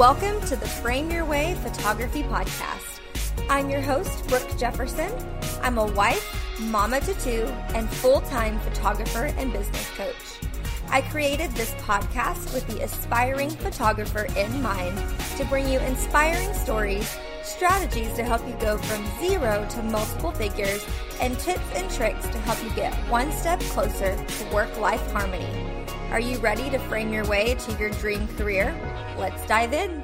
Welcome to the Frame Your Way Photography Podcast. I'm your host, Brooke Jefferson. I'm a wife, mama to two, and full time photographer and business coach. I created this podcast with the aspiring photographer in mind to bring you inspiring stories, strategies to help you go from zero to multiple figures, and tips and tricks to help you get one step closer to work life harmony. Are you ready to frame your way to your dream career? Let's dive in.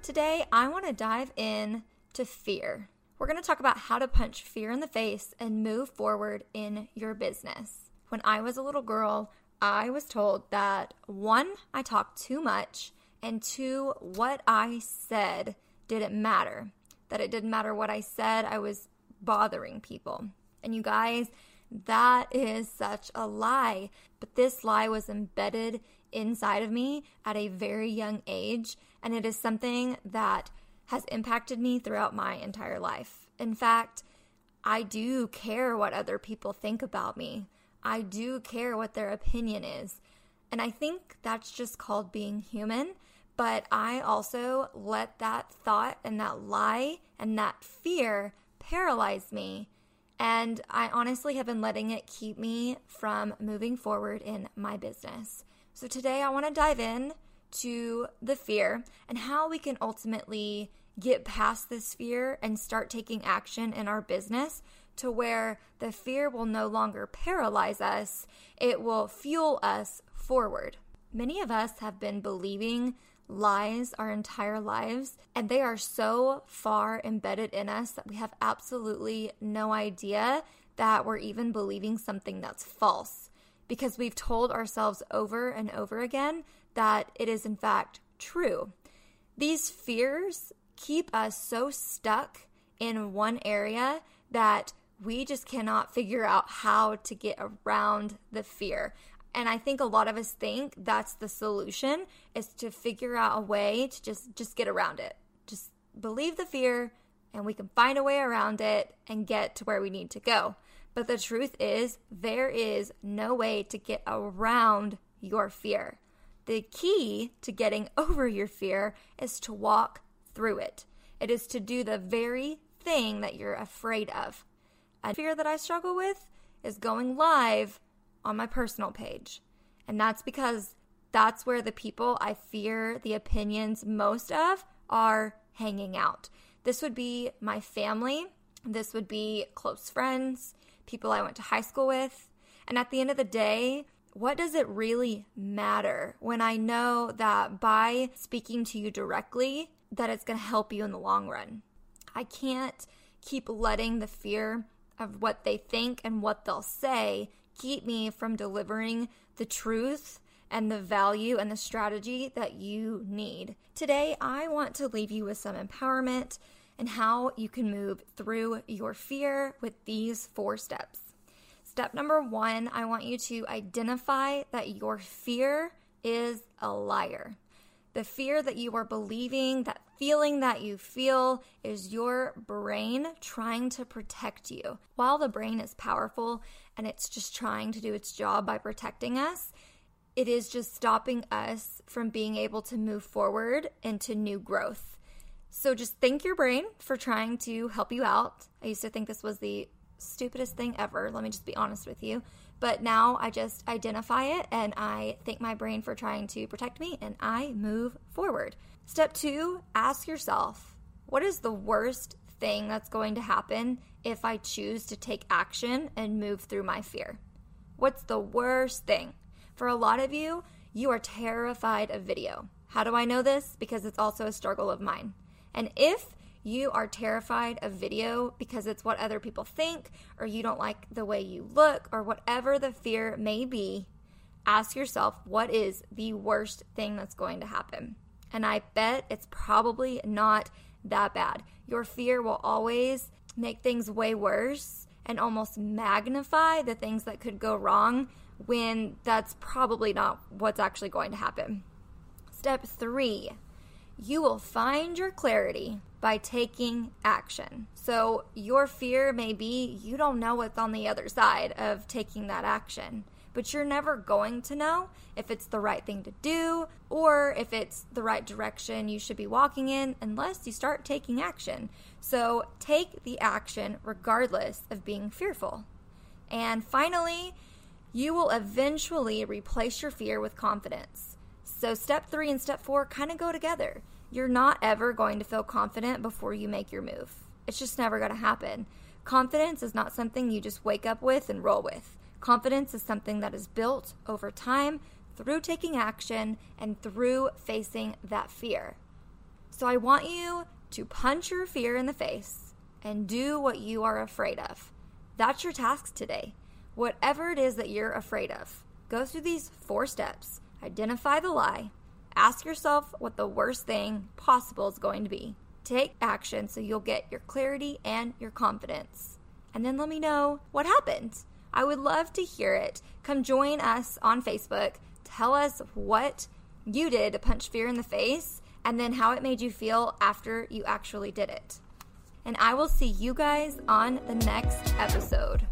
Today, I want to dive in to fear. We're going to talk about how to punch fear in the face and move forward in your business. When I was a little girl, I was told that one, I talked too much, and two, what I said didn't matter. That it didn't matter what I said, I was bothering people. And you guys, that is such a lie. But this lie was embedded inside of me at a very young age, and it is something that has impacted me throughout my entire life. In fact, I do care what other people think about me. I do care what their opinion is. And I think that's just called being human. But I also let that thought and that lie and that fear paralyze me and I honestly have been letting it keep me from moving forward in my business. So today I want to dive in to the fear and how we can ultimately get past this fear and start taking action in our business to where the fear will no longer paralyze us, it will fuel us forward. Many of us have been believing lies our entire lives, and they are so far embedded in us that we have absolutely no idea that we're even believing something that's false because we've told ourselves over and over again that it is in fact true. These fears keep us so stuck in one area that we just cannot figure out how to get around the fear. And I think a lot of us think that's the solution is to figure out a way to just just get around it. Just believe the fear and we can find a way around it and get to where we need to go. But the truth is there is no way to get around your fear. The key to getting over your fear is to walk through it. It is to do the very thing that you're afraid of. A fear that I struggle with is going live on my personal page. And that's because that's where the people I fear the opinions most of are hanging out. This would be my family, this would be close friends, people I went to high school with. And at the end of the day, what does it really matter when I know that by speaking to you directly that it's going to help you in the long run? I can't keep letting the fear of what they think and what they'll say keep me from delivering the truth and the value and the strategy that you need. Today, I want to leave you with some empowerment and how you can move through your fear with these four steps. Step number one, I want you to identify that your fear is a liar. The fear that you are believing, that feeling that you feel, is your brain trying to protect you. While the brain is powerful and it's just trying to do its job by protecting us, it is just stopping us from being able to move forward into new growth. So just thank your brain for trying to help you out. I used to think this was the stupidest thing ever. Let me just be honest with you. But now I just identify it and I thank my brain for trying to protect me and I move forward. Step two, ask yourself what is the worst thing that's going to happen if I choose to take action and move through my fear? What's the worst thing? For a lot of you, you are terrified of video. How do I know this? Because it's also a struggle of mine. And if you are terrified of video because it's what other people think, or you don't like the way you look, or whatever the fear may be, ask yourself what is the worst thing that's going to happen. And I bet it's probably not that bad. Your fear will always make things way worse and almost magnify the things that could go wrong when that's probably not what's actually going to happen. Step three you will find your clarity by taking action. So, your fear may be you don't know what's on the other side of taking that action. but you're never going to know if it's the right thing to do or if it's the right direction you should be walking in unless you start taking action. So take the action regardless of being fearful. And finally, you will eventually replace your fear with confidence. So, step three and step four kind of go together. You're not ever going to feel confident before you make your move. It's just never going to happen. Confidence is not something you just wake up with and roll with. Confidence is something that is built over time through taking action and through facing that fear. So I want you to punch your fear in the face and do what you are afraid of. That's your task today. Whatever it is that you're afraid of, go through these four steps. Identify the lie. Ask yourself what the worst thing possible is going to be. Take action so you'll get your clarity and your confidence. And then let me know what happened. I would love to hear it. Come join us on Facebook. Tell us what you did to punch fear in the face and then how it made you feel after you actually did it. And I will see you guys on the next episode.